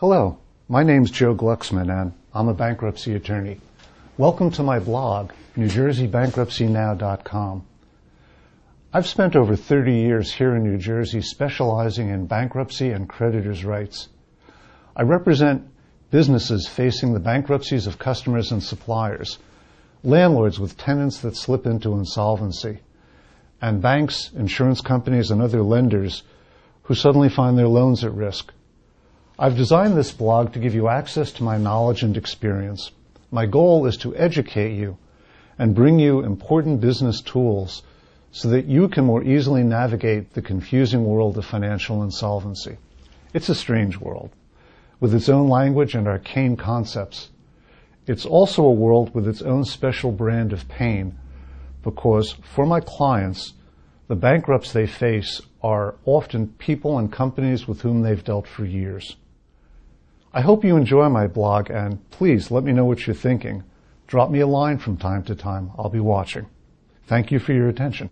Hello, my name's Joel Glucksman and I'm a bankruptcy attorney. Welcome to my blog, NewJerseyBankruptcyNow.com. I've spent over 30 years here in New Jersey specializing in bankruptcy and creditors' rights. I represent businesses facing the bankruptcies of customers and suppliers, landlords with tenants that slip into insolvency, and banks, insurance companies, and other lenders who suddenly find their loans at risk. I've designed this blog to give you access to my knowledge and experience. My goal is to educate you and bring you important business tools so that you can more easily navigate the confusing world of financial insolvency. It's a strange world with its own language and arcane concepts. It's also a world with its own special brand of pain because for my clients, the bankrupts they face are often people and companies with whom they've dealt for years. I hope you enjoy my blog and please let me know what you're thinking. Drop me a line from time to time. I'll be watching. Thank you for your attention.